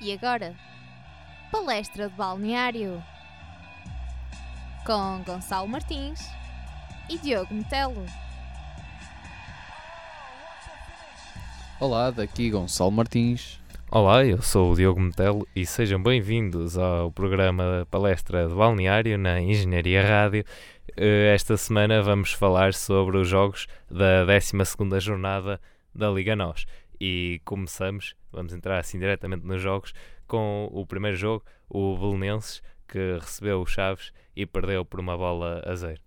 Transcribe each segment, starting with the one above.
E agora, palestra de balneário com Gonçalo Martins e Diogo Metelo. Olá, daqui Gonçalo Martins. Olá, eu sou o Diogo Metelo e sejam bem-vindos ao programa Palestra de Balneário na Engenharia Rádio. Eh, esta semana vamos falar sobre os jogos da 12ª jornada da Liga NOS. E começamos, vamos entrar assim diretamente nos jogos, com o primeiro jogo, o Belenenses, que recebeu o Chaves e perdeu por uma bola a zero.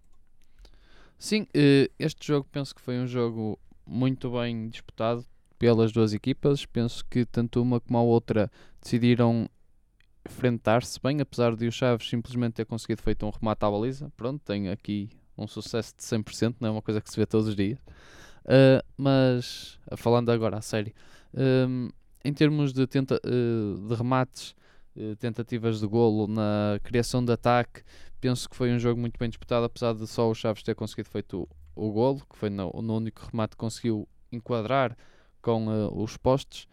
Sim, eh, este jogo penso que foi um jogo muito bem disputado pelas duas equipas. Penso que tanto uma como a outra decidiram enfrentar-se bem, apesar de o Chaves simplesmente ter conseguido feito um remate à baliza. Pronto, tem aqui um sucesso de 100%, não é uma coisa que se vê todos os dias. Uh, mas, falando agora a sério, um, em termos de, tenta, uh, de remates, uh, tentativas de golo, na criação de ataque, penso que foi um jogo muito bem disputado, apesar de só o Chaves ter conseguido feito o, o golo, que foi no, no único remate que conseguiu enquadrar com os postes.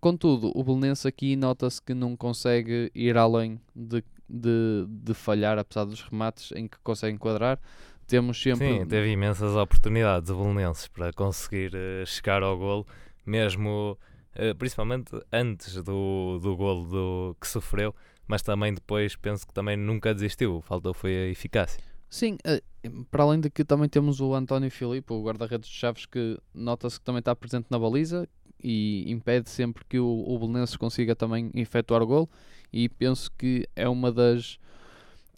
Contudo, o Belenense aqui nota-se que não consegue ir além de, de, de, falhar, apesar dos remates em que consegue enquadrar. Temos sempre. Sim, teve imensas oportunidades o Belenenses para conseguir uh, chegar ao golo, mesmo uh, principalmente antes do, do golo do, que sofreu, mas também depois penso que também nunca desistiu. Faltou foi a eficácia. Sim, uh, para além de que também temos o António Filipe, o guarda-redes de Chaves, que nota-se que também está presente na baliza, e impede sempre que o, o Belenenses consiga também efetuar o gol e penso que é uma das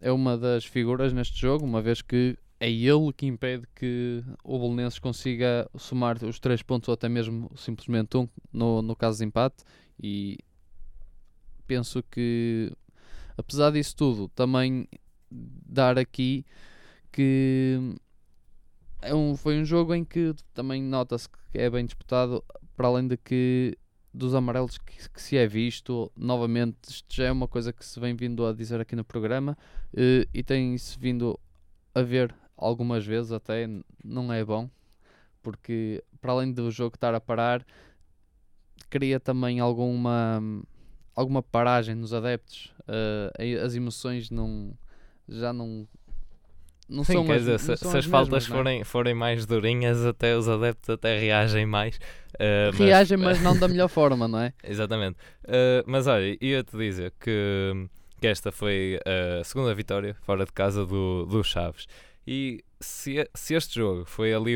é uma das figuras neste jogo, uma vez que é ele que impede que o Belenenses consiga somar os três pontos ou até mesmo simplesmente um no, no caso de empate. E penso que apesar disso tudo também dar aqui que é um, foi um jogo em que também nota-se que é bem disputado para além de que dos amarelos que, que, se é visto, novamente, isto já é uma coisa que se vem vindo a dizer aqui no programa uh, e tem-se vindo a ver algumas vezes até, não é bom, porque para além do jogo estar a parar, cria também alguma, alguma paragem nos adeptos, uh, as emoções não, já não não Sim, são quer as, dizer, se, se as, as faltas mesmas, é? forem, forem mais durinhas, até os adeptos até reagem mais. Uh, reagem, mas, mas não da melhor forma, não é? Exatamente. Uh, mas olha, ia-te dizer que, que esta foi a segunda vitória fora de casa do, do Chaves. E se, se este jogo foi ali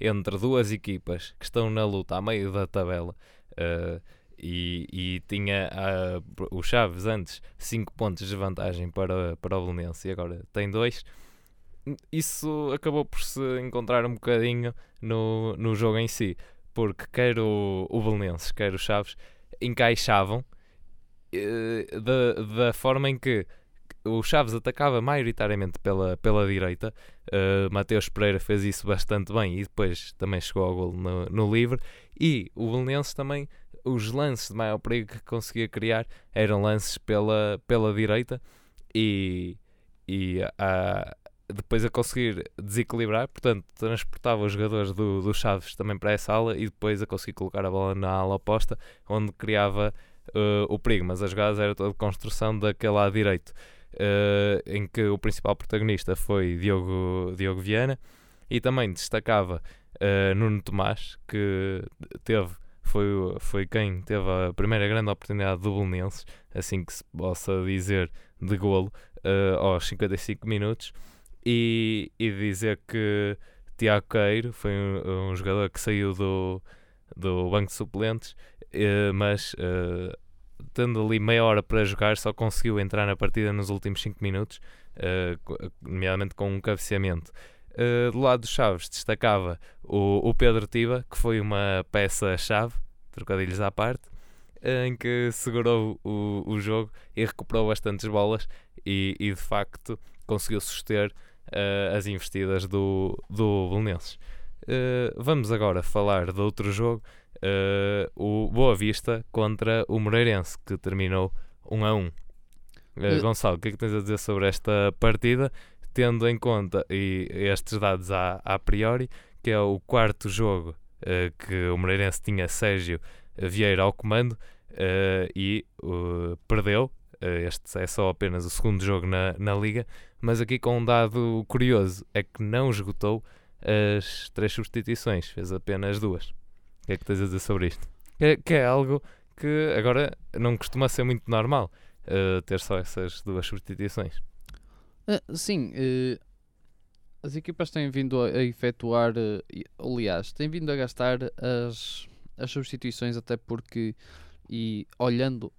entre duas equipas que estão na luta a meio da tabela uh, e, e, tinha o Chaves antes 5 pontos de vantagem para, para o Belenense e agora tem 2 isso acabou por se encontrar um bocadinho no, no jogo em si, porque quer o, o Belenenses, quer o Chaves encaixavam uh, da, da forma em que o Chaves atacava maioritariamente pela, pela direita. Uh, Mateus Pereira fez isso bastante bem e depois também chegou ao gol no, no livre. E o Belenenses também, os lances de maior perigo que conseguia criar eram lances pela, pela direita. E, e a, depois a conseguir desequilibrar, portanto, transportava os jogadores do, do Chaves também para essa ala e depois a conseguir colocar a bola na ala oposta, onde criava uh, o perigo. Mas as jogadas era toda construção daquele lado direito, uh, em que o principal protagonista foi Diogo, Diogo Viana e também destacava uh, Nuno Tomás, que teve. Foi, foi quem teve a primeira grande oportunidade do Belenenses, assim que se possa dizer, de golo, aos 55 minutos e, e dizer que Tiago Queiro foi um, um, jogador que saiu do, do banco de suplentes, mas eh, tendo ali meia hora para jogar, só conseguiu entrar na partida nos últimos 5 minutos, eh, nomeadamente com um cabeceamento. Uh, do lado dos Chaves destacava o, o Pedro Tiba, que foi uma peça-chave, trocadilhos à parte, em que segurou o, o jogo e recuperou bastantes bolas e, e de facto conseguiu suster uh, as investidas do, do Belenenses. Uh, vamos agora falar de outro jogo, uh, o Boa Vista contra o Moreirense, que terminou 1 a 1. Uh, Gonçalo, o que é que tens a dizer sobre esta partida, tendo em conta e estes dados a, a priori, que é o quarto jogo que o Moreirense tinha Sérgio Vieira ao comando, uh, e uh, perdeu. este é só apenas o segundo jogo na, na Liga, mas aqui com um dado curioso: é que não esgotou as três substituições, fez apenas duas. Que é que tens a dizer sobre isto? Que, que é algo que agora não costuma ser muito normal ter só essas duas substituições. Uh, sim, uh, as equipas têm vindo a, a efetuar, uh, aliás, têm vindo a gastar as, as substituições, até porque, e olhando,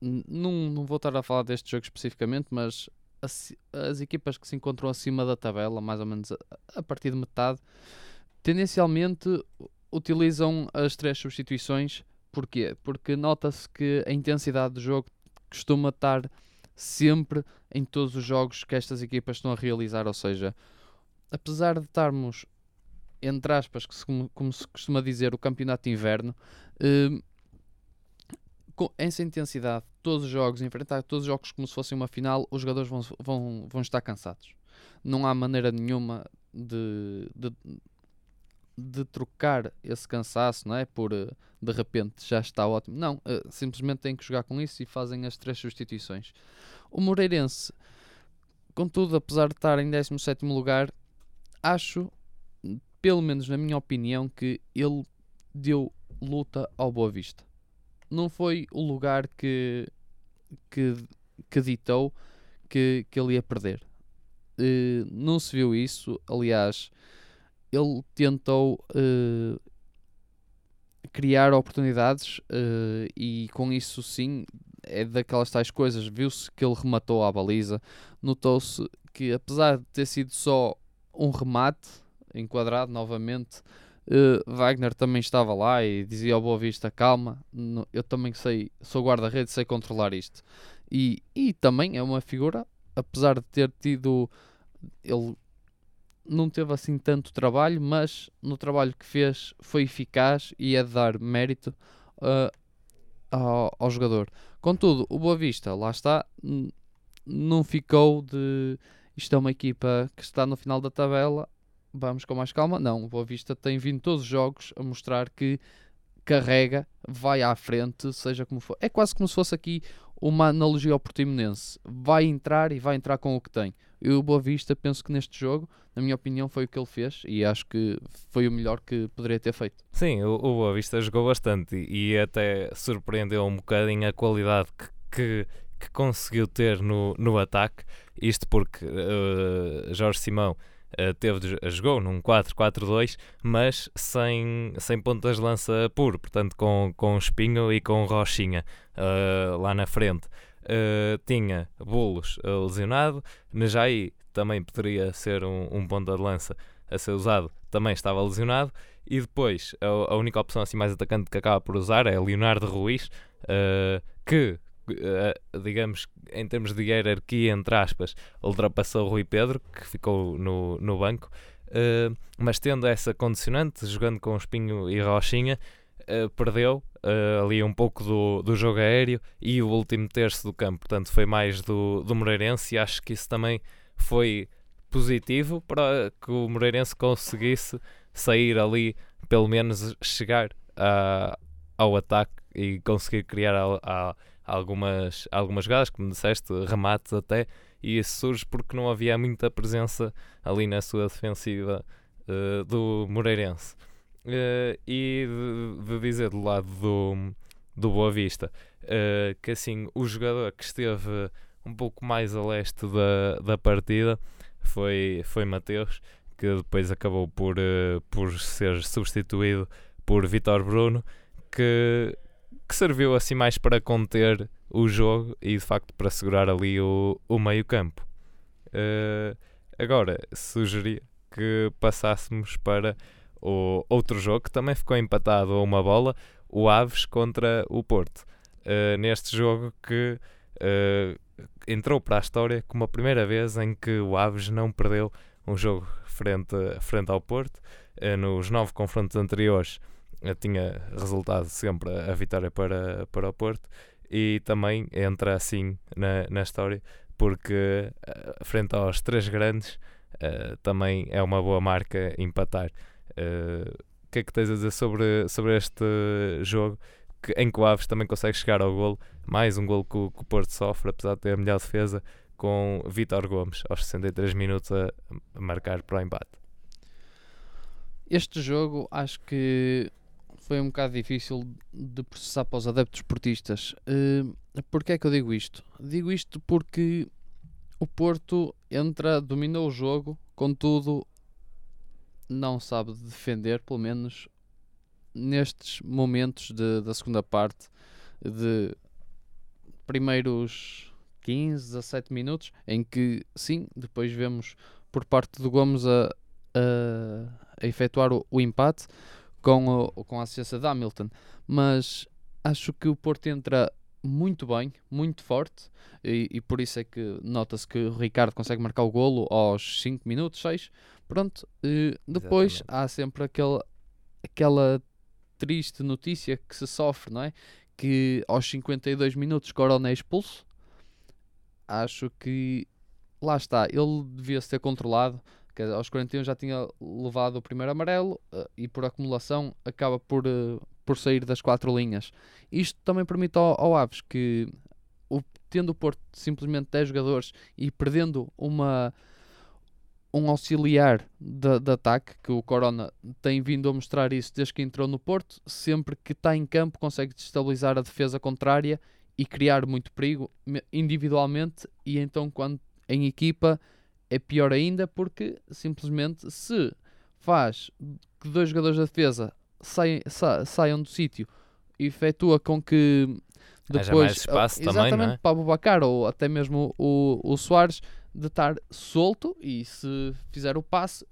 não, não vou estar a falar deste jogo especificamente, mas as, as equipas que se encontram acima da tabela, mais ou menos a, a partir de metade, tendencialmente utilizam as três substituições. Porquê? Porque nota-se que a intensidade do jogo costuma estar sempre em todos os jogos que estas equipas estão a realizar. Ou seja, apesar de estarmos, entre aspas, como se costuma dizer, o campeonato de inverno, eh, com essa intensidade, todos os jogos, enfrentar todos os jogos como se fossem uma final, os jogadores vão, vão, vão estar cansados. Não há maneira nenhuma de, de, de trocar esse cansaço, não é? Por eh, de repente já está ótimo. Não, uh, simplesmente têm que jogar com isso e fazem as três substituições. O Moreirense, contudo, apesar de estar em 17 lugar, acho, pelo menos na minha opinião, que ele deu luta ao Boa Vista. Não foi o lugar que, que, que ditou que, que ele ia perder. Uh, não se viu isso, aliás, ele tentou uh, criar oportunidades uh, e com isso sim é daquelas tais coisas. Viu-se que ele rematou à baliza, notou-se que apesar de ter sido só um remate enquadrado novamente, uh, Wagner também estava lá e dizia ao Boa Vista: calma, eu também sei, sou guarda-redes, sei controlar isto. E, e também é uma figura, apesar de ter tido ele não teve assim tanto trabalho, mas no trabalho que fez foi eficaz e é de dar mérito uh, ao, ao, jogador. Contudo, o Boa Vista, lá está, não ficou de isto é uma equipa que está no final da tabela, vamos com mais calma. Não, o Boa Vista tem vindo todos os jogos a mostrar que carrega, vai à frente, seja como for. É quase como se fosse aqui uma analogia ao Portimonense. Vai entrar e vai entrar com o que tem. E o Boa Vista, penso que neste jogo, na minha opinião, foi o que ele fez e acho que foi o melhor que poderia ter feito. Sim, o, o Boa Vista jogou bastante e, até surpreendeu um bocadinho a qualidade que, que, que conseguiu ter no, no ataque. Isto porque uh, Jorge Simão uh, teve, jogou num 4-4-2, mas sem, sem pontas de lança puro, portanto com, com Espinho e com Rochinha uh, lá na frente. Uh, tinha Bulos uh, lesionado, Nejaí também poderia ser um, um ponta de lança a ser usado, também estava lesionado, e depois a, a, única opção assim mais atacante que acaba por usar é Leonardo Ruiz, uh, que digamos, em termos de hierarquia, entre aspas, ultrapassou o Rui Pedro, que ficou no, no banco, mas tendo essa condicionante, jogando com Espinho e Rochinha, perdeu uh, ali um pouco do, do jogo aéreo e o último terço do campo. Portanto, foi mais do, do Moreirense e acho que isso também foi positivo para que o Moreirense conseguisse sair ali, pelo menos chegar a, ao ataque e conseguir criar a, a, algumas, algumas jogadas, como disseste, remates até, e isso surge porque não havia muita presença ali na sua defensiva uh, do Moreirense. Uh, e de, de, dizer do lado do, do Boa Vista uh, que assim o jogador que esteve um pouco mais a leste da, da partida foi, foi Mateus, que depois acabou por, uh, por ser substituído por Vitor Bruno, que, que serviu assim mais para conter o jogo e de facto para segurar ali o, o meio campo. agora, sugeria que passássemos para o outro jogo que também ficou empatado a uma bola, o Aves contra o Porto. Uh, neste jogo que uh, entrou para a história como a primeira vez em que o Aves não perdeu um jogo frente, frente ao Porto. Uh, nos nove confrontos anteriores tinha resultado sempre a vitória para, para o Porto e também entra assim na, na história porque frente aos três grandes também é uma boa marca empatar. Eh, o que é que tens a dizer sobre, sobre este jogo que, em que o Aves também consegue chegar ao golo. Mais um golo que o, que o Porto sofre, apesar de ter a melhor defesa, com Vítor Gomes aos 63 minutos a, a marcar para o empate. Este jogo acho que foi um bocado difícil de processar para os adeptos portistas. Uh, Porquê é que eu digo isto? Digo isto porque o Porto entra, dominou o jogo, contudo não sabe defender, pelo menos nestes momentos de, da segunda parte, de primeiros 15, 17 minutos, em que sim, depois vemos por parte do Gomes a, a, a efetuar o, o, empate com, com a assistência de Hamilton, mas acho que o Porto entra muito bem, muito forte, e, e por isso é que nota-se que o Ricardo consegue marcar o golo aos 5 minutos, 6. Pronto, depois Exatamente. há sempre aquele, aquela triste notícia que se sofre, não é? Que aos 52 minutos Corona é expulso. Acho que lá está, ele devia-se ter controlado. Que aos 41 já tinha levado o primeiro amarelo uh, e por acumulação acaba por, uh, por sair das quatro linhas. Isto também permite ao, ao Aves que, o, tendo o Porto simplesmente 10 jogadores e perdendo uma um auxiliar de, de, ataque, que o Corona tem vindo a mostrar isso desde que entrou no Porto, sempre que está em campo consegue destabilizar a defesa contrária e criar muito perigo individualmente e então quando em equipa é pior ainda porque simplesmente se faz que dois jogadores da defesa saiam, sa, saiam do sítio e efetua com que depois espaço exatamente também, é? para o Babacar ou até mesmo o, o Soares de estar solto e se fizer o passe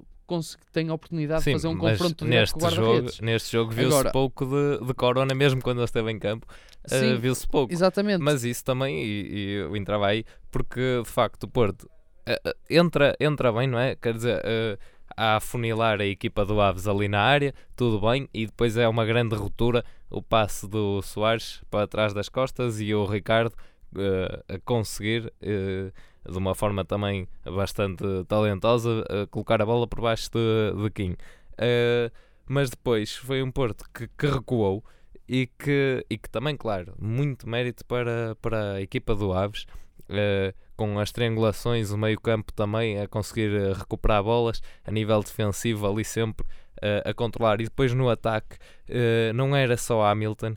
tem a oportunidade Sim, de fazer um confronto neste jogo, Neste jogo viu-se pouco de, de Corona, mesmo quando ele esteve em campo, uh, viu-se pouco. Exatamente. Mas isso também, e, e eu entrava aí, porque de facto o Porto uh, entra, entra bem, não é? Quer dizer, uh, a afunilar a equipa do Aves ali na área, tudo bem, e depois é uma grande ruptura o passe do Soares para trás das costas e o Ricardo a conseguir de uma forma também bastante talentosa, a colocar a bola por baixo de, de Kim. Uh, mas depois foi um Porto que, que, recuou e que, e que também, claro, muito mérito para, para a equipa do Aves, uh, com as triangulações, o meio-campo também a conseguir recuperar bolas, a nível defensivo ali sempre uh, a controlar. E depois no ataque não era só Hamilton.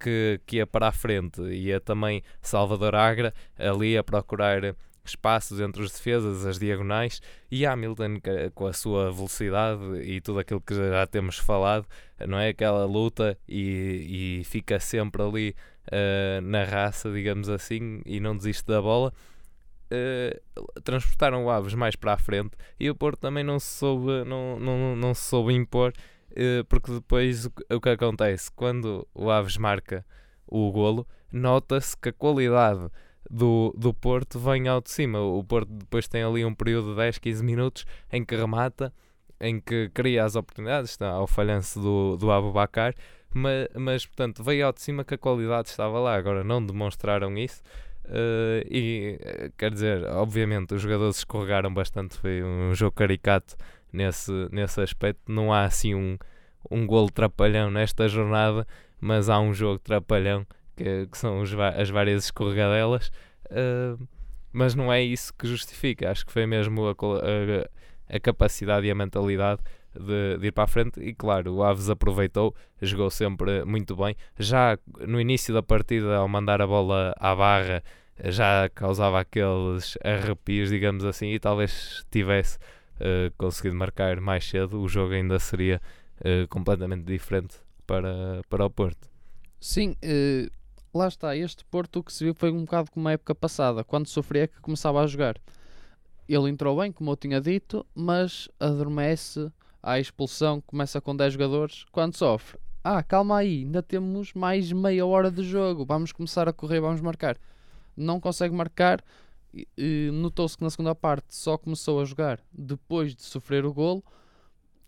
Que, que ia para a frente, ia também Salvador Agra ali a procurar espaços entre os defesas, as diagonais, e Hamilton com a sua velocidade e tudo aquilo que já temos falado, não é? Aquela luta e, e fica sempre ali uh, na raça, digamos assim, e não desiste da bola. Uh, transportaram o Aves mais para a frente e o Porto também não se soube, não, não, não se soube impor, uh, porque depois o, o que acontece quando o Aves marca o golo, nota-se que a qualidade do, do Porto vem ao de cima. O Porto depois tem ali um período de 10, 15 minutos em que remata, em que cria as oportunidades, está ao falhanço do, do Abubacar, mas, mas portanto veio ao de cima que a qualidade estava lá. Agora não demonstraram isso. Uh, e quer dizer, obviamente os jogadores escorregaram bastante, foi um jogo caricato nesse, nesse aspecto. Não há assim um, um golo trapalhão nesta jornada, mas há um jogo trapalhão que, que são os, as várias escorregadelas, uh, mas não é isso que justifica. Acho que foi mesmo a, a, a capacidade e a mentalidade de, de, ir para a frente. E claro, o Aves aproveitou, jogou sempre muito bem. Já no início da partida, ao mandar a bola à barra, já causava aqueles arrepios, digamos assim, e talvez tivesse uh, conseguido marcar mais cedo, o jogo ainda seria uh, completamente diferente para, para o Porto. Sim, uh, lá está, este Porto que se viu foi um bocado como a época passada, quando sofria é que começava a jogar. Ele entrou bem, como eu tinha dito, mas adormece, a expulsão começa com 10 jogadores, quando sofre. Ah, calma aí, ainda temos mais meia hora de jogo, vamos começar a correr, vamos marcar. Não consegue marcar, notou-se que na segunda parte só começou a jogar depois de sofrer o golo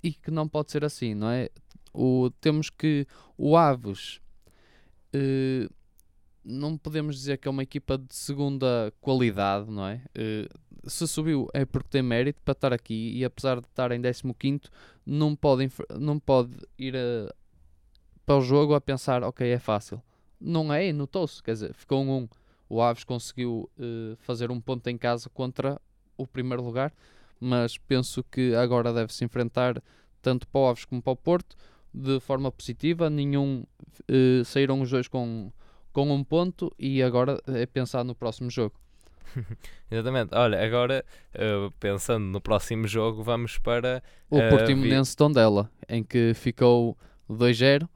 e que não pode ser assim, não é? O, temos que o Aves uh, não podemos dizer que é uma equipa de segunda qualidade, não é? Uh, se subiu é porque tem mérito para estar aqui e apesar de estar em 15 não pode, não pode ir a, para o jogo a pensar, ok, é fácil. Não é, notou-se, quer dizer, ficou um 1. O Aves conseguiu uh, fazer um ponto em casa contra o primeiro lugar, mas penso que agora deve-se enfrentar tanto para o Aves como para o Porto de forma positiva. Nenhum uh, saíram os dois com, com um ponto e agora é pensar no próximo jogo. Exatamente. Olha, agora uh, pensando no próximo jogo, vamos para o uh, Portimonense Tondela, em que ficou 2-0 uh,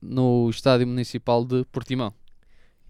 no Estádio Municipal de Portimão.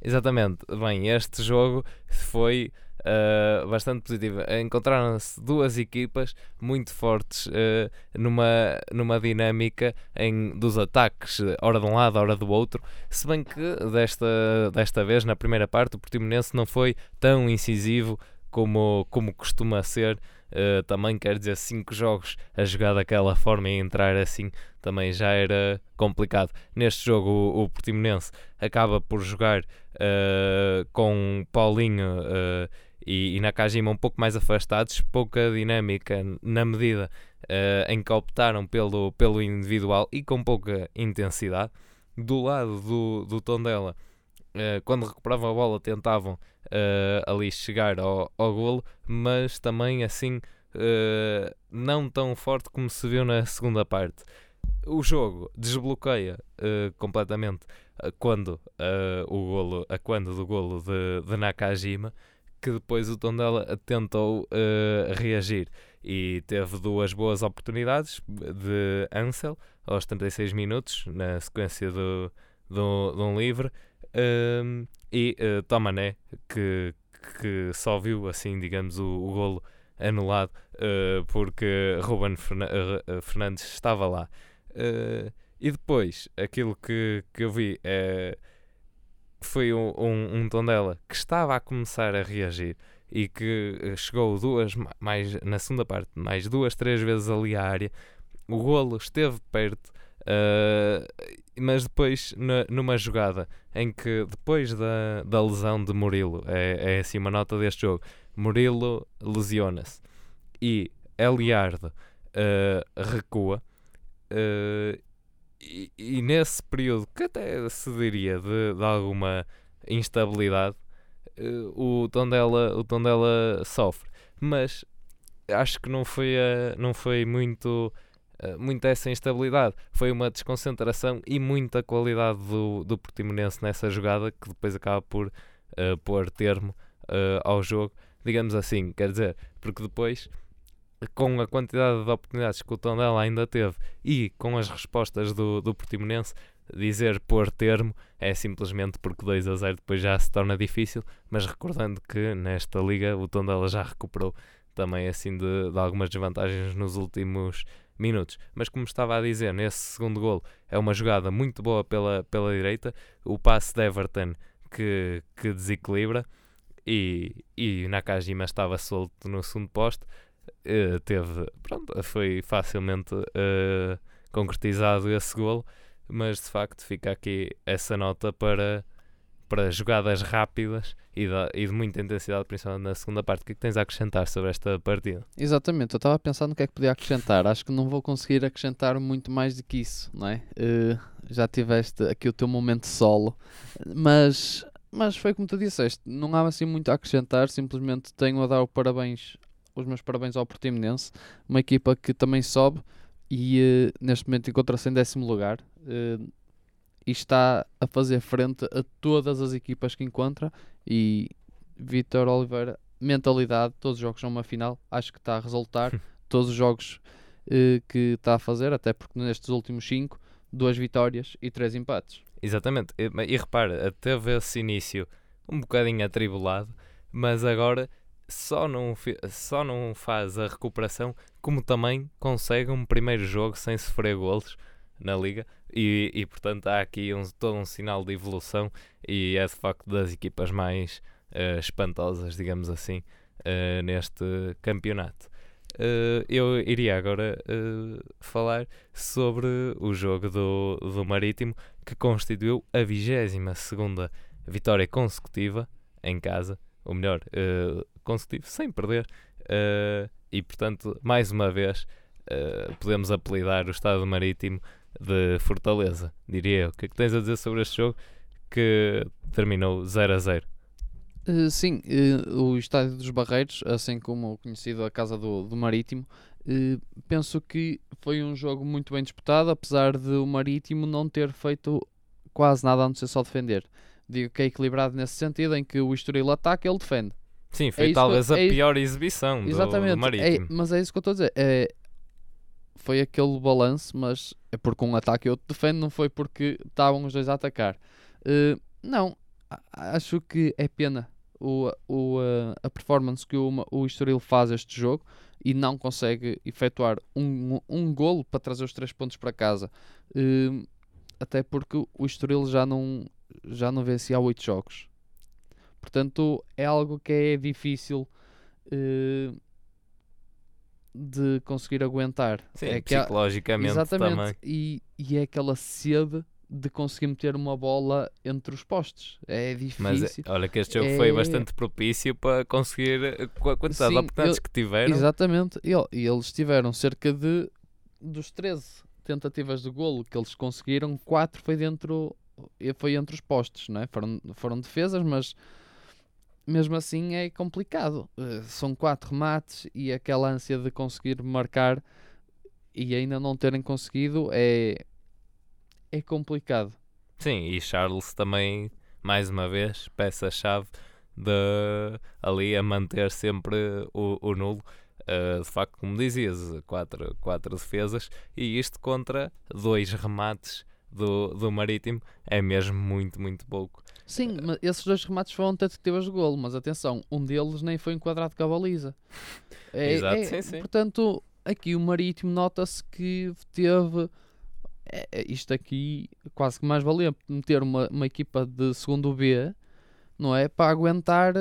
Exatamente. Bem, este jogo foi uh, bastante positiva. Encontraram-se duas equipas muito fortes uh, numa, numa dinâmica em, dos ataques, hora de um lado, hora do outro. Se bem que desta, desta vez, na primeira parte, o Portimonense não foi tão incisivo como, como costuma ser. Uh, também quer dizer, cinco jogos a jogar daquela forma e entrar assim também já era complicado. Neste jogo, o, o Portimonense acaba por jogar uh, com Paulinho uh, e, e Nakajima um pouco mais afastados, pouca dinâmica na medida uh, em que optaram pelo, pelo individual e com pouca intensidade. Do lado do, do Tondela, uh, quando recuperavam a bola, tentavam ali chegar ao, ao golo, mas também assim não tão forte como se viu na segunda parte. O jogo desbloqueia completamente quando o golo, a quando do golo de, de Nakajima que depois o Tondela tentou uh, reagir e teve duas boas oportunidades de Ansel aos 36 minutos, na sequência do, do, de um livre, um, ehm, e uh, Tomané, que, que só viu, assim, digamos, o, o golo anulado uh, porque Ruben Fernandes estava lá. Uh, e depois, aquilo que, que eu vi é foi um, um, um Tondela que estava a começar a reagir e que eh, chegou duas, mais na segunda parte, mais duas, três vezes ali à área. O golo esteve perto, uh, mas depois na, numa jogada em que depois da, da lesão de Murilo, é, é assim uma nota deste jogo, Murilo lesiona-se e Eliardo uh, recua. Uh, e, e, nesse período que até se diria de, de alguma instabilidade, uh, o, Tondela, o Tondela sofre. Mas acho que não foi, não foi muito, uh, muito essa instabilidade. Foi uma desconcentração e muita qualidade do, do Portimonense nessa jogada que depois acaba por uh, pôr termo ao jogo. Digamos assim, quer dizer, porque depois com a quantidade de oportunidades que o Tondela ainda teve e com as respostas do, do Portimonense, dizer pôr termo é simplesmente porque 2 a 0 depois já se torna difícil, mas recordando que nesta liga o Tondela já recuperou também assim de, de algumas desvantagens nos últimos minutos. Mas como estava a dizer, nesse segundo golo é uma jogada muito boa pela, pela direita, o passe de Everton que, que desequilibra e, e Nakajima estava solto no segundo poste uh, teve, pronto, foi facilmente uh, concretizado esse golo, mas de facto fica aqui essa nota para, para jogadas rápidas e de, e de muita intensidade, principalmente na segunda parte. O que, é que tens a acrescentar sobre esta partida? Exatamente, eu estava a pensar no que é que podia acrescentar. Acho que não vou conseguir acrescentar muito mais do que isso, não é? Uh, já tiveste aqui o teu momento solo, mas mas foi como tu disseste, não há assim muito a acrescentar, simplesmente tenho a dar parabéns os meus parabéns ao Portimonense, uma equipa que também sobe e uh, neste momento encontra-se em décimo lugar uh, e está a fazer frente a todas as equipas que encontra e Vitor Oliveira, mentalidade, todos os jogos são uma final, acho que está a resultar, todos os jogos uh, que está a fazer, até porque nestes últimos 5, duas vitórias e três empates. Exatamente, e, e repara, teve esse início um bocadinho atribulado, mas agora só não, só não faz a recuperação, como também consegue um primeiro jogo sem sofrer golos na liga e, e portanto há aqui um, todo um sinal de evolução e é de facto das equipas mais uh, espantosas, digamos assim, uh, neste campeonato. Uh, eu iria agora falar sobre o jogo do, do Marítimo que constituiu a 22 segunda vitória consecutiva em casa, ou melhor, consecutivo, sem perder. Uh, e portanto, mais uma vez, uh, podemos apelidar o Estado Marítimo de Fortaleza, diria eu. O que é que tens a dizer sobre este jogo que terminou 0 a 0? Uh, sim, uh, o Estádio dos Barreiros, assim como o conhecido a Casa do, do Marítimo, penso que foi um jogo muito bem disputado, apesar de o Marítimo não ter feito quase nada a não ser só defender. Digo que é equilibrado nesse sentido, em que o Estoril ataca e ele defende. Sim, foi É talvez que- a é pior exibição do, Exatamente, do Marítimo. é- mas é isso que eu estou a dizer. É, foi aquele balanço, mas é porque um ataque e outro defende, não foi porque estavam os dois a atacar. Uh, não, acho que é pena o, o, uh, a performance que o, o Estoril faz este jogo e não consegue efetuar um, um golo para trazer os três pontos para casa. Uh, até porque o Estoril já não, já não vencia há oito jogos. Portanto, é algo que é difícil uh, de conseguir aguentar. Sim, é que há- psicologicamente Exatamente. também. E, e é aquela sede de conseguir meter uma bola entre os postes. É difícil. Mas olha que este jogo foi É- bastante propício para conseguir eh, a quantidade de Sim, oportunidades eu- que tiveram. Exatamente. E, eles tiveram cerca de dos 13 tentativas de golo que eles conseguiram, 4 foi dentro e foi entre os postes, não é? Foram, foram defesas, mas mesmo assim é complicado. Eh, São quatro remates e aquela ânsia de conseguir marcar e ainda não terem conseguido é é complicado. Sim, e Charles também, mais uma vez, peça-chave de ali a manter sempre o, o nulo. Uh, de facto, como dizias, quatro, quatro defesas e isto contra dois remates do, do Marítimo é mesmo muito, muito pouco. Sim, mas esses dois remates foram tentativas de golo, mas atenção, um deles nem foi enquadrado com a baliza. É- Exato, é- sim, sim. Portanto, aqui o Marítimo nota-se que teve. é- é- isto aqui quase que mais valia meter uma, uma equipa de segundo B, não é? Para aguentar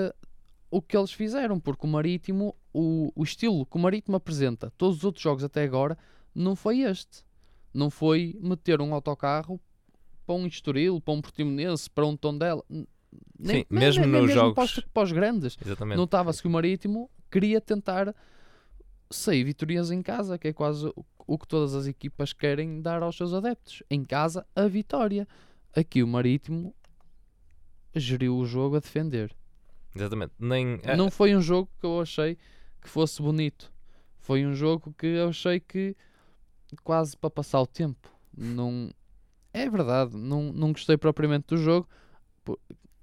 o que eles fizeram, porque o Marítimo, o, o estilo que o Marítimo apresenta, todos os outros jogos até agora, não foi este. Não foi meter um autocarro para um Estoril, para um Portimonense, para um Tondela. Nem, Sim, mesmo nos para os, jogos- para os grandes. Exatamente. Notava-se que o Marítimo queria tentar sair vitorias em casa, que é quase o- o que todas as equipas querem dar aos seus adeptos. Em casa, a vitória. Aqui o Marítimo geriu o jogo a defender. Exatamente. Nem, é- Não foi um jogo que eu achei que fosse bonito. Foi um jogo que eu achei que quase para passar o tempo. Não é verdade, não, não gostei propriamente do jogo.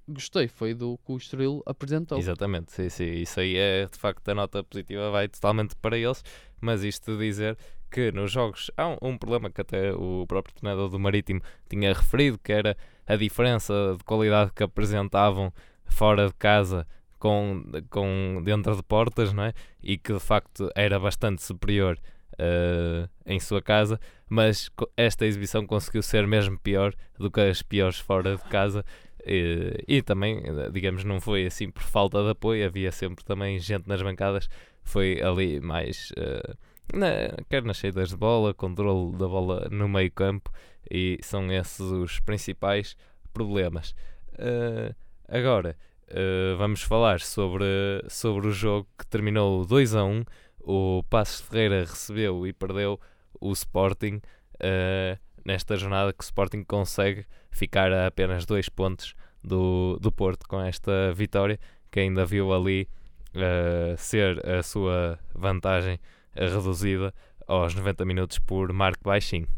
Gostei, foi do que o Estoril apresentou. Exatamente, sim, sim. Isso aí é de facto a nota positiva, vai totalmente para eles. Mas isto de dizer que nos jogos há um, um problema que até o próprio treinador do Marítimo tinha referido, que era a diferença de qualidade que apresentavam fora de casa com, com dentro de portas, não é? E que de facto era bastante superior eh, em sua casa, mas esta exibição conseguiu ser mesmo pior do que as piores fora de casa. E, e também, eh, digamos, não foi assim por falta de apoio, havia sempre também gente nas bancadas, foi ali mais, eh, na, quer nas saídas de bola, controle da bola no meio campo, e são esses os principais problemas. Eh, agora, eh, vamos falar sobre, sobre o jogo que terminou 2 a 1, o Passos Ferreira recebeu e perdeu o Sporting, eh, nesta jornada que o Sporting consegue ficar a apenas dois pontos do, do Porto com esta vitória, que ainda viu ali eh, ser a sua vantagem reduzida aos 90 minutos por Marco Baixinho.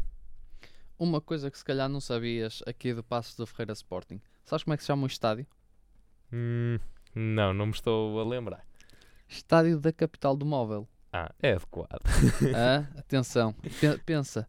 Uma coisa que se calhar não sabias aqui do Passos do Ferreira Sporting. Sabes como é que se chama o estádio? Hum, não, não me estou a lembrar. Estádio da Capital do Móvel. Ah, é adequado. Ah, atenção, pe- pensa.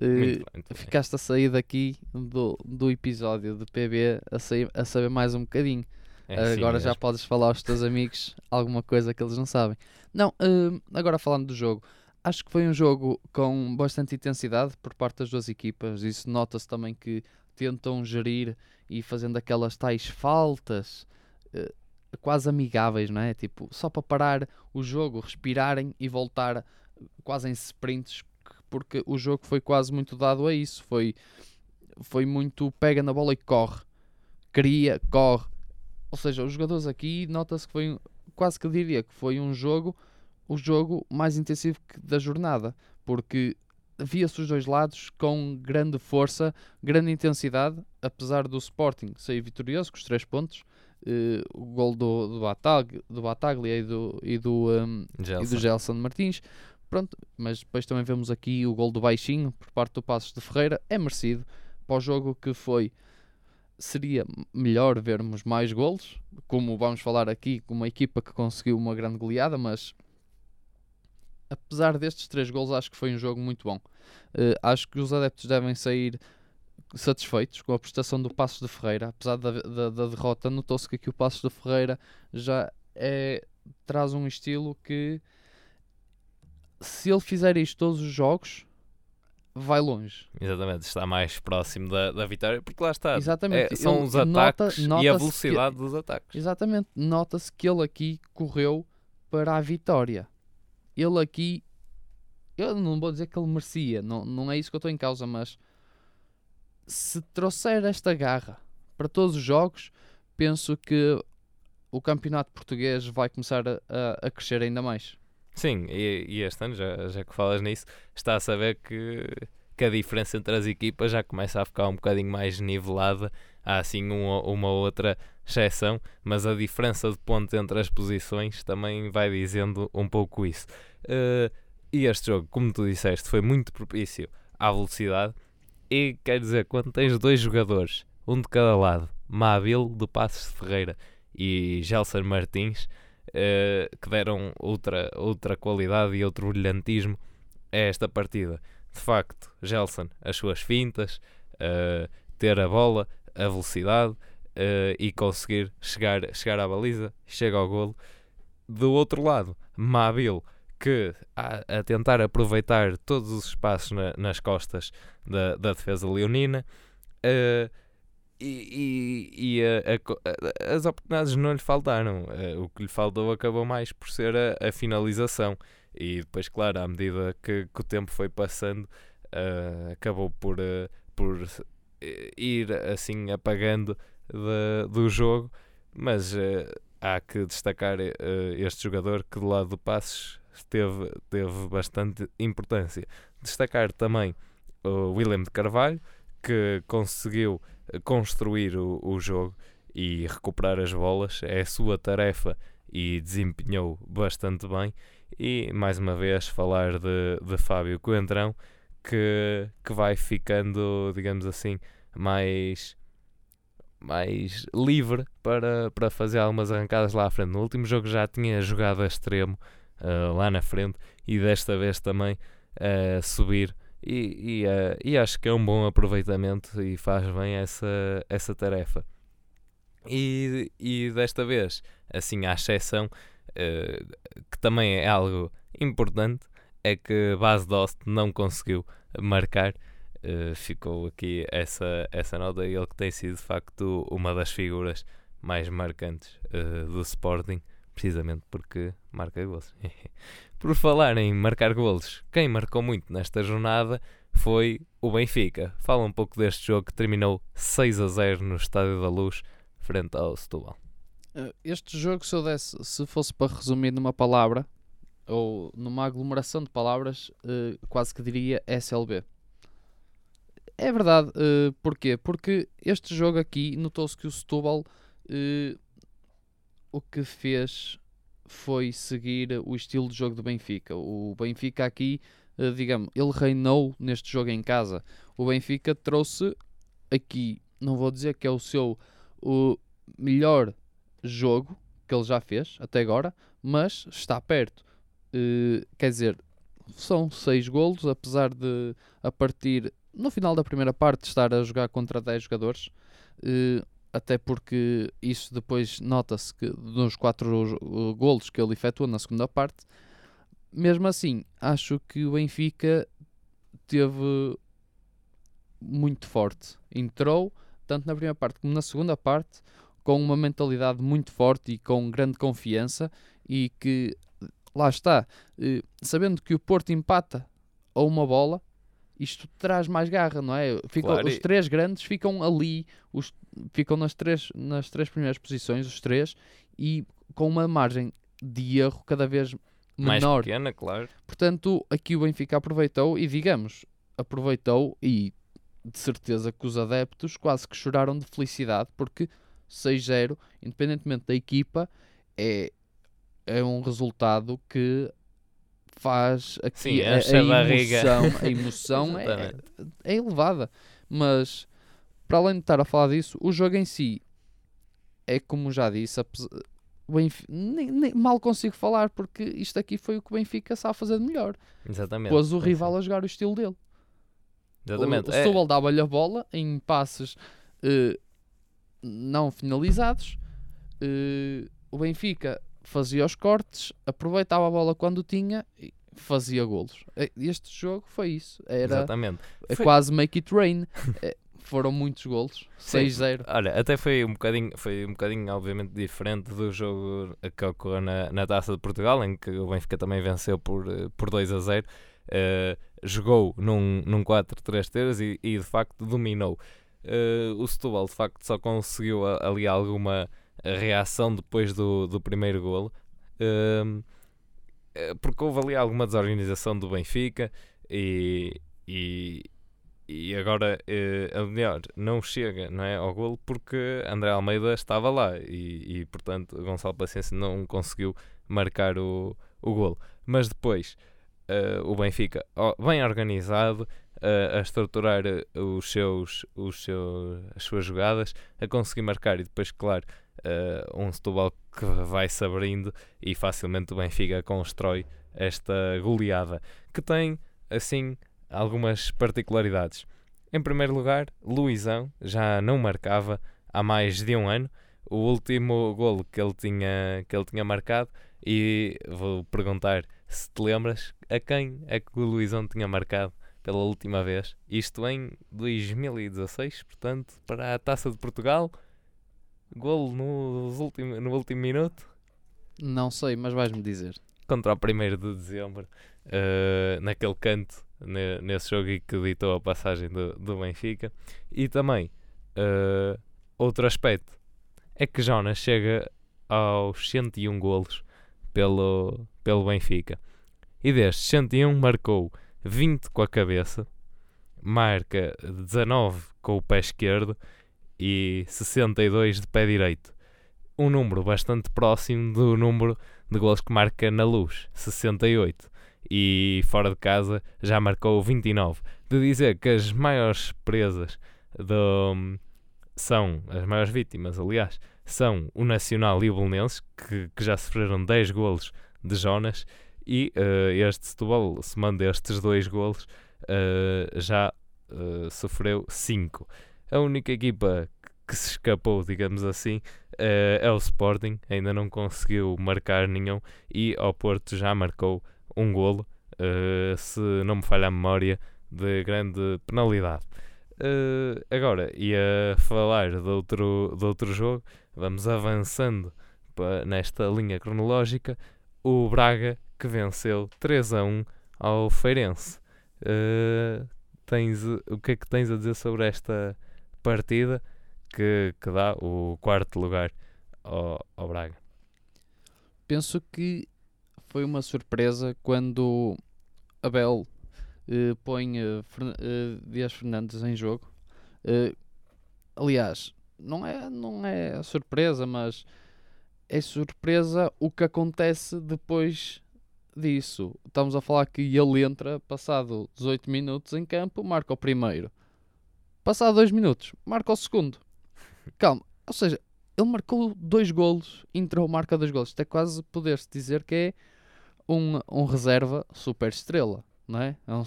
Muito bem, muito bem. ficaste a sair daqui do, do episódio de PB a, sair- a saber mais um bocadinho. É assim agora já mesmo. podes falar aos teus amigos alguma coisa que eles não sabem. Não, eh, agora falando do jogo, acho que foi um jogo com bastante intensidade por parte das duas equipas. Isso nota-se também que tentam gerir e fazendo aquelas tais faltas eh, quase amigáveis, não é? Tipo, só para parar o jogo, respirarem e voltar quase em sprints, porque o jogo foi quase muito dado a isso. Foi, foi muito pega na bola e corre, cria, corre. Ou seja, os jogadores aqui nota-se que foi quase que diria que foi um jogo, o jogo mais intensivo que- da jornada, porque via-se os dois lados com grande força, grande intensidade, apesar do Sporting sair vitorioso com os três pontos. Uh, o gol do, do, Batag, do Bataglia e do, e do, um, Gelson. e do Gelson Martins. Pronto, mas depois também vemos aqui o gol do Baixinho por parte do Passos de Ferreira. É merecido para o jogo que foi. Seria melhor vermos mais golos, como vamos falar aqui, com uma equipa que conseguiu uma grande goleada, mas apesar destes três gols, acho que foi um jogo muito bom. Uh, acho que os adeptos devem sair satisfeitos com a prestação do Passos de Ferreira. Apesar da, da, da derrota, notou-se que aqui o Passos de Ferreira já é, traz um estilo que, se ele fizer isto todos os jogos, vai longe. Exatamente, está mais próximo da, da vitória, porque lá está. Exatamente. É, são Ele os ataques nota- e a nota-se velocidade dos ataques. Exatamente. Nota-se que ele aqui correu para a vitória. Ele aqui, eu não vou dizer que ele merecia, não, não é isso que eu estou em causa, mas se trouxer esta garra para todos os jogos, penso que o campeonato português vai começar a, a- crescer ainda mais. Sim, e, e este ano, já, já que falas nisso, está a saber que, que a diferença entre as equipas já começa a ficar um bocadinho mais nivelada. Há assim uma, uma outra exceção, mas a diferença de pontos entre as posições também vai dizendo um pouco isso. Eh, e este jogo, como tu disseste, foi muito propício à velocidade. E quer dizer, quando tens dois jogadores, um de cada lado, Mabil do Passos de Ferreira e Gelson Martins, eh, que deram outra, outra qualidade e outro brilhantismo a esta partida. De facto, Gelson, as suas fintas, eh, ter a bola, a velocidade eh, e conseguir chegar, chegar à baliza, chega ao golo. Do outro lado, Mabil, que a, a tentar aproveitar todos os espaços na- nas costas da, da defesa leonina. eh, e, e- e a- a as oportunidades não lhe faltaram. Eh, o que lhe faltou acabou mais por ser a, finalização. E depois, claro, à medida que, que o tempo foi passando, eh, acabou por, eh, por ir assim apagando da- do jogo. Mas eh, há que destacar este jogador que do lado do Passos teve, teve bastante importância. Destacar também o William de Carvalho, que conseguiu eh, construir o, o jogo e recuperar as bolas. É a sua tarefa e desempenhou bastante bem. E mais uma vez falar de, de Fábio Coentrão, que, que vai ficando, digamos assim, mais, mais livre para, para fazer algumas arrancadas lá à frente. No último jogo já tinha jogado a extremo ah, lá na frente e desta vez também a subir. E, e, ah, e acho que é um bom aproveitamento e faz bem essa, essa tarefa. E, e desta vez, assim, à exceção, eh, que também é algo importante, é que Bas Dost não conseguiu marcar. Eh, ficou aqui essa, essa nota. Ele que tem sido de facto uma das figuras mais marcantes eh, do Sporting, precisamente porque marca golos. Por falar em marcar golos, quem marcou muito nesta jornada foi o Benfica. Fala um pouco deste jogo que terminou 6 a 0 no Estádio da Luz, frente ao Setúbal. Uh, Este jogo, se eu desse, se fosse para resumir numa palavra, ou numa aglomeração de palavras, uh, quase que diria SLB. É verdade, uh, porquê? Porque este jogo aqui, notou-se que o Setúbal o que fez foi seguir o estilo de jogo do Benfica. O Benfica aqui, uh, digamos, ele reinou neste jogo em casa. O Benfica trouxe aqui, não vou dizer que é o seu o melhor jogo que ele já fez até agora, mas está perto. Eh, quer dizer, são seis golos, apesar de a partir no final da primeira parte estar a jogar contra 10 jogadores, eh, até porque isso depois nota-se que nos quatro jo- golos que ele efetuou na segunda parte, mesmo assim, acho que o Benfica teve muito forte. Entrou tanto na primeira parte como na segunda parte com uma mentalidade muito forte e com grande confiança e que lá está, eh, sabendo que o Porto empata a uma bola, isto traz mais garra, não é? Ficam, Claro, os três grandes ficam ali, os, ficam nas três, nas três primeiras posições, os três, e com uma margem de erro cada vez mais menor. pequena, claro. Portanto, aqui o Benfica aproveitou e, digamos, aproveitou e de certeza que os adeptos quase que choraram de felicidade porque 6-0, independentemente da equipa, é, é um resultado que faz aqui Sim, a, a emoção, a emoção é, é elevada. Mas para além de estar a falar disso, o jogo em si é como já disse, apes- o Benfi- nem- nem- mal consigo falar porque isto aqui foi o que o Benfica sabe fazer de melhor. Exatamente. Pôs o rival sim. a jogar o estilo dele. Exatamente. O, o É- Setúbal dava-lhe a bola em passes eh, não finalizados. Eh, o Benfica fazia os cortes, aproveitava a bola quando tinha e fazia golos. Este jogo foi isso. Era Exatamente. é Foi- quase make it rain. Eh, foram muitos golos. Sim. 6-0. Olha, até foi um bocadinho, foi um bocadinho obviamente diferente do jogo que ocorreu na, na Taça de Portugal, em que o Benfica também venceu por, eh, por 2 a 0. Eh, jogou num, num 4-3-3 e, e de facto dominou. Eh, o Setúbal de facto só conseguiu ali alguma reação depois do, do primeiro golo. Ehm, eh, porque houve ali alguma desorganização do Benfica e, e, e agora a melhor não chega não é, ao golo porque André Almeida estava lá e, e portanto Gonçalo Paciência não conseguiu marcar o, o golo. Mas depois eh, o Benfica bem organizado eh, a estruturar os seus, os seus, as suas jogadas, a conseguir marcar e depois, claro, eh, um Setúbal que vai se abrindo e facilmente o Benfica constrói esta goleada que tem assim algumas particularidades. Em primeiro lugar, Luizão já não marcava há mais de um ano. O último golo que ele tinha, que ele tinha marcado, e vou perguntar se te lembras a quem é que o Luizão tinha marcado pela última vez. Isto em 2016, portanto, para a Taça de Portugal. Golo no último, no último minuto Não sei, mas vais-me dizer. contra o 1 de dezembro, eh, naquele canto, ne- nesse jogo que ditou a passagem do, do Benfica. E também, eh, outro aspecto, é que Jonas chega aos 101 golos pelo, pelo Benfica. E destes 101 marcou 20 com a cabeça, marca 19 com o pé esquerdo e 62 de pé direito. Um número bastante próximo do número de gols que marca na luz, 68. E fora de casa já marcou 29. De dizer que as maiores presas do, são, as maiores vítimas, aliás, são o Nacional e o Belenenses, que, que já sofreram 10 golos de Jonas. E eh, este Setúbal, somando estes dois golos, eh, já eh, sofreu 5. A única equipa que se escapou, digamos assim, eh, é o Sporting, ainda não conseguiu marcar nenhum e ao Porto já marcou um golo, eh, se não me falha a memória, de grande penalidade. Eh, agora, ia falar de outro, de outro jogo, vamos avançando nesta linha cronológica. O Braga que venceu 3 a 1 ao Feirense. Eh, tens, o que é que tens a dizer sobre esta partida que, que dá o quarto lugar ao, ao Braga? Penso que foi uma surpresa quando Abel eh, põe eh, Fern- eh, Dias Fernandes em jogo. Aliás, não é, não é surpresa, mas é surpresa o que acontece depois disso. Estamos a falar que ele entra, passado 18 minutos em campo, marca o primeiro. Passado 2 minutos, marca o segundo. Calma, ou seja, ele marcou dois golos, entrou, marca dois golos. Isto é quase poder-se dizer que é um, um reserva super estrela, não é? É um-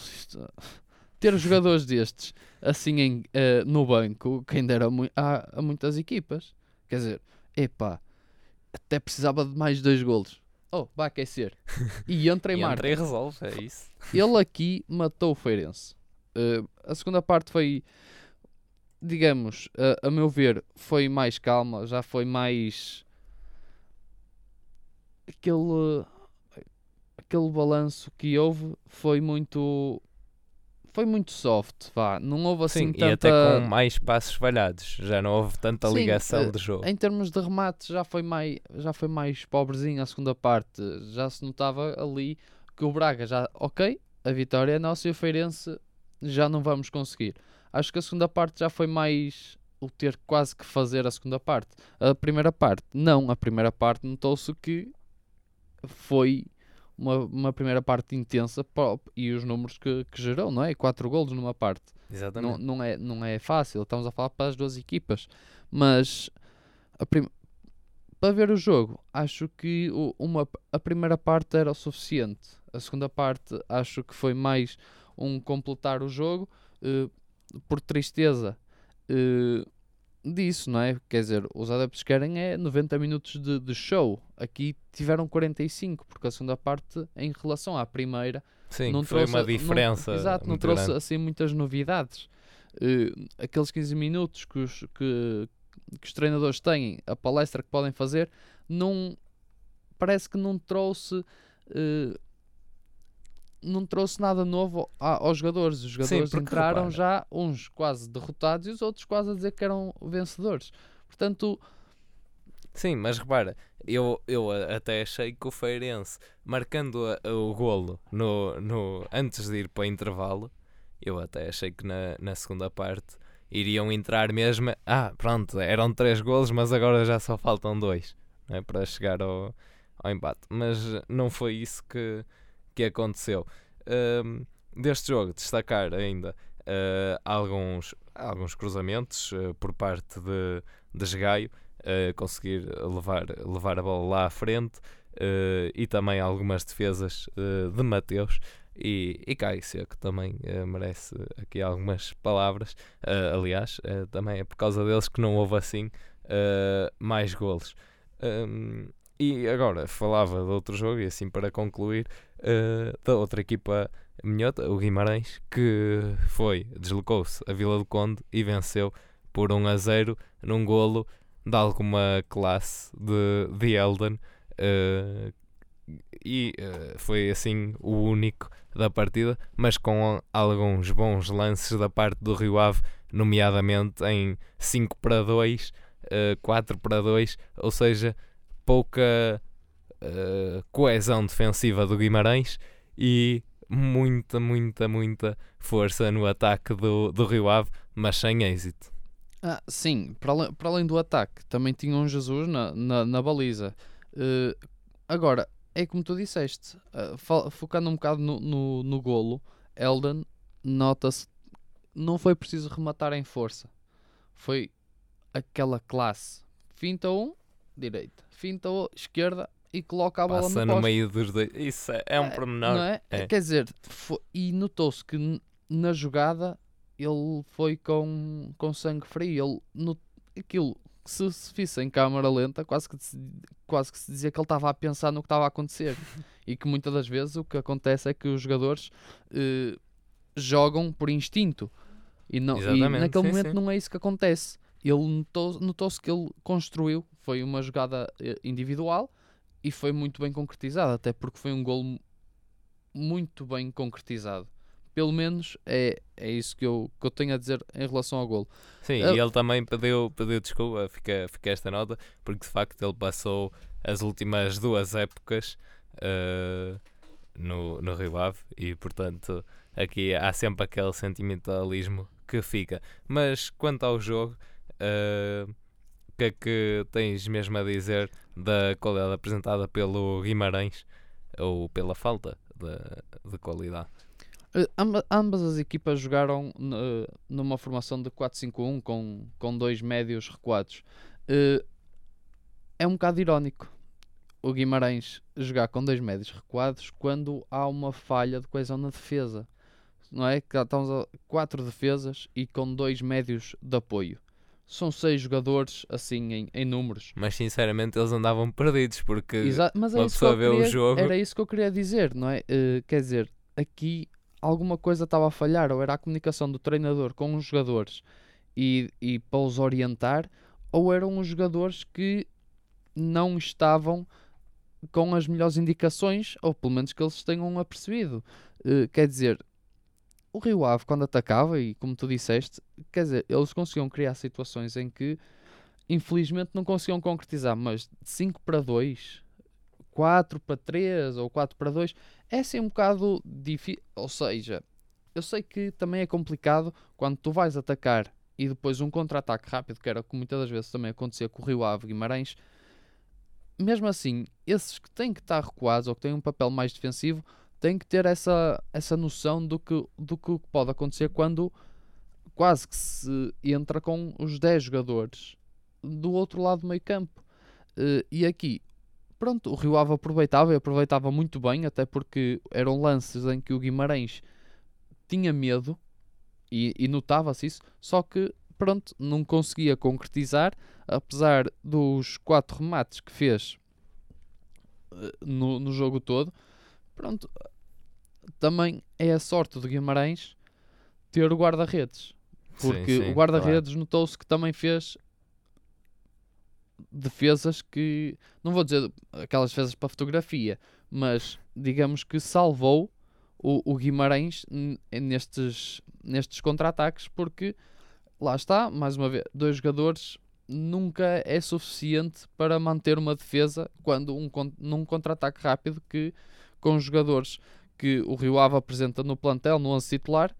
ter jogadores destes assim em, eh, no banco, quem dera mui- a, a muitas equipas. Quer dizer, epá, até precisava de mais dois golos. Oh, vai aquecer. E entra e, E marca. entra e resolve, é isso. Ele aqui matou o Feirense. Eh, a segunda parte foi, digamos, a- a meu ver, foi mais calma, já foi mais aquele aquele balanço que houve foi muito foi muito soft, vá. Não houve assim Sim, tanta... e até com mais passos falhados. Já não houve tanta Sim, ligação eh, de jogo. Em termos de remate, já foi mais, já foi mais pobrezinho a segunda parte. Já se notava ali que o Braga já, ok, a vitória é nossa e o Feirense já não vamos conseguir. Acho que a segunda parte já foi mais o ter quase que fazer a segunda parte. A primeira parte, não. A primeira parte notou-se que foi uma, uma primeira parte intensa e os números que, que gerou, não é? Quatro golos numa parte. Não, Exatamente. não, é, não é fácil, estamos a falar para as duas equipas, mas para ver o jogo, acho que o- uma, a primeira parte era o suficiente, a segunda parte acho que foi mais um completar o jogo, eh, por tristeza eh, disso, não é? Quer dizer, os adeptos querem é 90 minutos de, de show, aqui tiveram 45, porque a segunda parte, em relação à primeira, Sim, não foi trouxe- uma não- diferença. exato, não trouxe grande. assim muitas novidades. Eh, aqueles 15 minutos que os, que, que os treinadores têm, a palestra que podem fazer, não parece que não trouxe eh, não trouxe nada novo a- aos jogadores. Os jogadores porque entraram repara- já uns quase derrotados e os outros quase a dizer que eram vencedores. Portanto, Sim, mas repara, eu, eu a- até achei que o Feirense, marcando a- o golo no, no, antes de ir para o intervalo, eu até achei que na, na segunda parte iriam entrar mesmo. Ah, pronto, eram três golos, mas agora já só faltam dois não é, para chegar ao, ao empate. Mas não foi isso que, que aconteceu. Ahm, deste jogo, destacar ainda ah, alguns, alguns cruzamentos ah, por parte de, de Esgaio uh, conseguir levar, levar a bola lá à frente uh, e também algumas defesas uh, de Mateus. E, e Caio Seco também uh, merece aqui algumas palavras. Uh, aliás, uh, também é por causa deles que não houve assim uh, mais golos. Um, e agora falava de outro jogo e assim para concluir uh, da outra equipa minhota, o Guimarães que foi, deslocou-se a Vila do Conde e venceu por 1 a 0 num golo de alguma classe de, de Elden eh, e eh, foi assim o único da partida, mas com alguns bons lances da parte do Rio Ave, nomeadamente em 5 para 2, eh, 4 para 2, ou seja, pouca eh, coesão defensiva do Guimarães e muita, muita, muita força no ataque do, do Rio Ave, mas sem êxito. Ah, sim, para além, para além do ataque, também tinha um Jesus na, na, na baliza. Eh, agora, é como tu disseste, fo- focando um bocado no, no, no golo, Elden, nota-se, não foi preciso rematar em força. Foi aquela classe. Finta um, direita. Finta o, esquerda e coloca a bola Passa no no poste. meio dos dois. Isso é, é um É, pormenor. Não é? É. Quer dizer, fo- e notou-se que na jogada ele foi com, com sangue frio. Ele, no, aquilo, que se se visse em câmara lenta, quase que, se, quase que se dizia que ele estava a pensar no que estava a acontecer. e que muitas das vezes o que acontece é que os jogadores eh, jogam por instinto. E, não, e naquele sim, momento sim. não é isso que acontece. Ele notou- notou-se que ele construiu, foi uma jogada eh, individual e foi muito bem concretizada, até porque foi um golo mu- muito bem concretizado. Pelo menos é, é isso que eu, que eu tenho a dizer em relação ao golo. Sim, Eu- e ele também pediu, pediu desculpa, fica, fica esta nota, porque de facto ele passou as últimas duas épocas eh, no, no Rio Ave e portanto aqui há sempre aquele sentimentalismo que fica. Mas quanto ao jogo, o que é que tens mesmo a dizer da qualidade apresentada pelo Guimarães ou pela falta de, de qualidade? Eh, amba- ambas as equipas jogaram n- numa formação de 4-5-1 com, com dois médios recuados. Eh, é um bocado irónico o Guimarães jogar com dois médios recuados quando há uma falha de coesão na defesa. Não é? Estamos a quatro defesas e com dois médios de apoio. São seis jogadores, assim, em, em números. Mas sinceramente eles andavam perdidos porque Exa- mas é uma eu pessoa vê o queria- jogo- Era isso que eu queria dizer, não é? Eh, quer dizer, aqui alguma coisa estava a falhar, ou era a comunicação do treinador com os jogadores e, e para os orientar, ou eram os jogadores que não estavam com as melhores indicações, ou pelo menos que eles tenham apercebido. Eh, quer dizer, o Rio Ave, quando atacava, e como tu disseste, quer dizer, eles conseguiam criar situações em que, infelizmente, não conseguiam concretizar, mas de 5 para 2, 4 para 3 ou 4 para 2, é assim um bocado difícil. Ou seja, eu sei que também é complicado quando tu vais atacar e depois um contra-ataque rápido, que era como muitas das vezes também acontecia com o Rio Ave Guimarães. Mesmo assim, esses que têm que estar recuados ou que têm um papel mais defensivo têm que ter essa, essa noção do que, do que pode acontecer quando quase que se entra com os 10 jogadores do outro lado do meio campo. Uh, e aqui, pronto, o Rio Ave aproveitava e aproveitava muito bem, até porque eram lances em que o Guimarães tinha medo e, e notava-se isso, só que pronto, não conseguia concretizar, apesar dos quatro remates que fez uh, no, no jogo todo. Pronto, também é a sorte do Guimarães ter o guarda-redes. Porque sim, sim, o guarda-redes claro. notou-se que também fez defesas que, não vou dizer aquelas defesas para fotografia, mas digamos que salvou o, o Guimarães nestes, nestes contra-ataques, porque lá está, mais uma vez, dois jogadores nunca é suficiente para manter uma defesa quando um, num contra-ataque rápido que com jogadores que o Rio Ave apresenta no plantel, no 11 titular,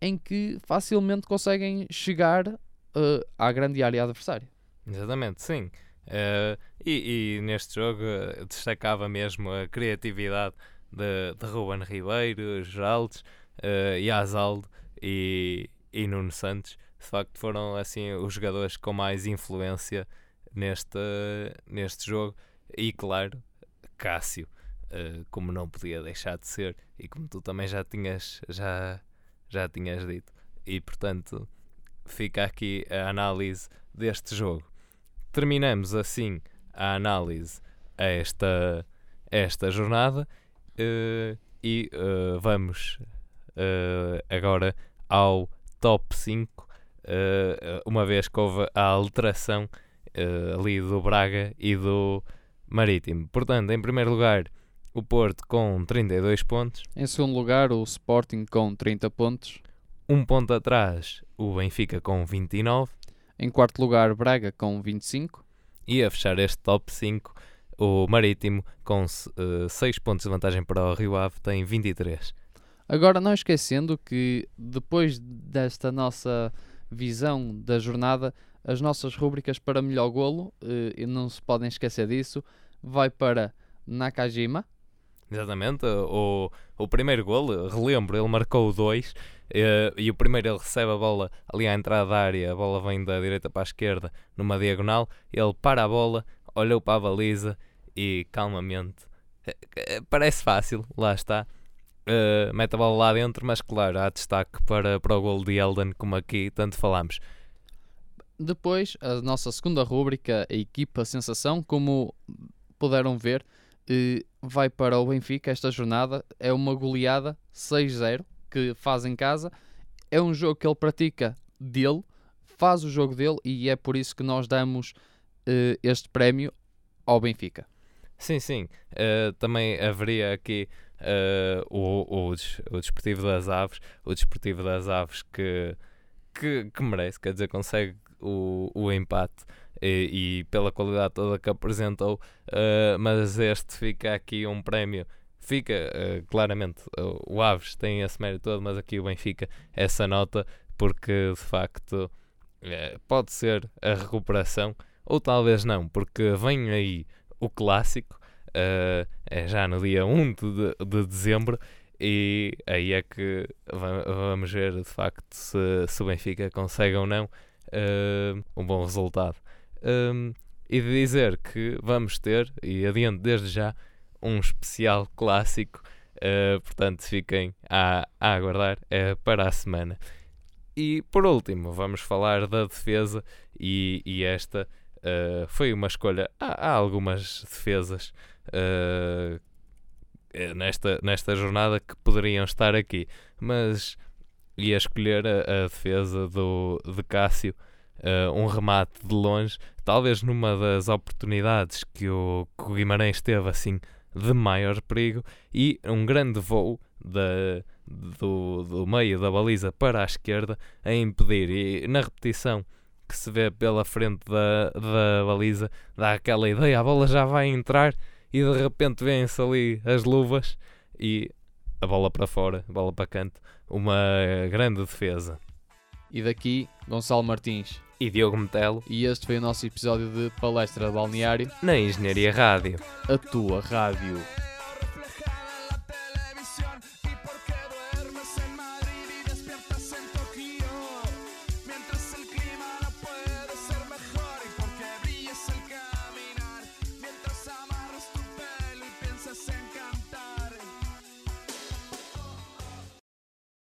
em que facilmente conseguem chegar uh, à grande área adversária. Exatamente, sim. Uh, e, e, neste jogo uh, destacava mesmo a criatividade de, de Ruben Ribeiro, Geraldes, uh, Yazaldo e, e Nuno Santos. De facto, foram assim os jogadores com mais influência neste, neste jogo. E claro, Cássio uh, como não podia deixar de ser e como tu também já tinhas, já, já tinhas dito. E portanto, fica aqui a análise deste jogo. Terminamos assim a análise a esta, esta jornada uh, e uh, vamos agora ao top 5, uma vez que houve a alteração ali do Braga e do Marítimo. Portanto, em primeiro lugar, o Porto com 32 pontos. Em segundo lugar, o Sporting com 30 pontos. Um ponto atrás, o Benfica com 29. Em quarto lugar, Braga com 25. E a fechar este top 5, o Marítimo com uh, eh, 6 pontos de vantagem para o Rio Ave tem 23. Agora, não esquecendo que depois desta nossa visão da jornada, as nossas rúbricas para melhor golo, uh, e não se podem esquecer disso, vai para Nakajima, Exatamente, o, o primeiro gol, relembro, ele marcou dois e, e o primeiro ele recebe a bola ali à entrada da área, a bola vem da direita para a esquerda numa diagonal, ele para a bola, olhou para a baliza e calmamente, eh, eh, parece fácil, lá está, mete a bola lá dentro, mas claro, há destaque para, para o gol de Elden, como aqui tanto falamos. Depois, a nossa segunda rúbrica, a equipa sensação, como puderam ver, vai para o Benfica esta jornada. É uma goleada 6-0 que faz em casa. É um jogo que ele pratica dele, faz o jogo dele e é por isso que nós damos uh, este prémio ao Benfica. Sim, sim. Uh, também haveria aqui uh, o, o, o Desportivo das Aves, o Desportivo das Aves que, que, que merece, quer dizer, consegue o, o empate e, e pela qualidade toda que apresentou, uh, mas este fica aqui um prémio. Fica uh, claramente, uh, o Aves tem esse mérito todo, mas aqui o Benfica essa nota, porque de facto pode ser a recuperação, ou talvez não, porque vem aí o clássico, é já no dia 1 de, de dezembro, e aí é que vamos ver de facto se, se o Benfica consegue ou não uh, um bom resultado. Um, e de dizer que vamos ter, e adiante desde já, um especial clássico. Uh, portanto, fiquem a, a aguardar uh, para a semana. E por último, vamos falar da defesa, e, e esta uh, foi uma escolha. Há, há algumas defesas nesta, nesta jornada que poderiam estar aqui, mas ia escolher a, a defesa do, de Cássio uh, um remate de longe, talvez numa das oportunidades que o, que o Guimarães teve assim de maior perigo, e um grande voo do, do meio da baliza para a esquerda a impedir. E na repetição que se vê pela frente da, da baliza, dá aquela ideia, a bola já vai entrar e de repente vêm-se ali as luvas e a bola para fora, a bola para canto, uma grande defesa. E daqui, Gonçalo Martins. E Diogo Metelo E este foi o nosso episódio de Palestra de Balneário, na Engenharia Rádio. a tua rádio.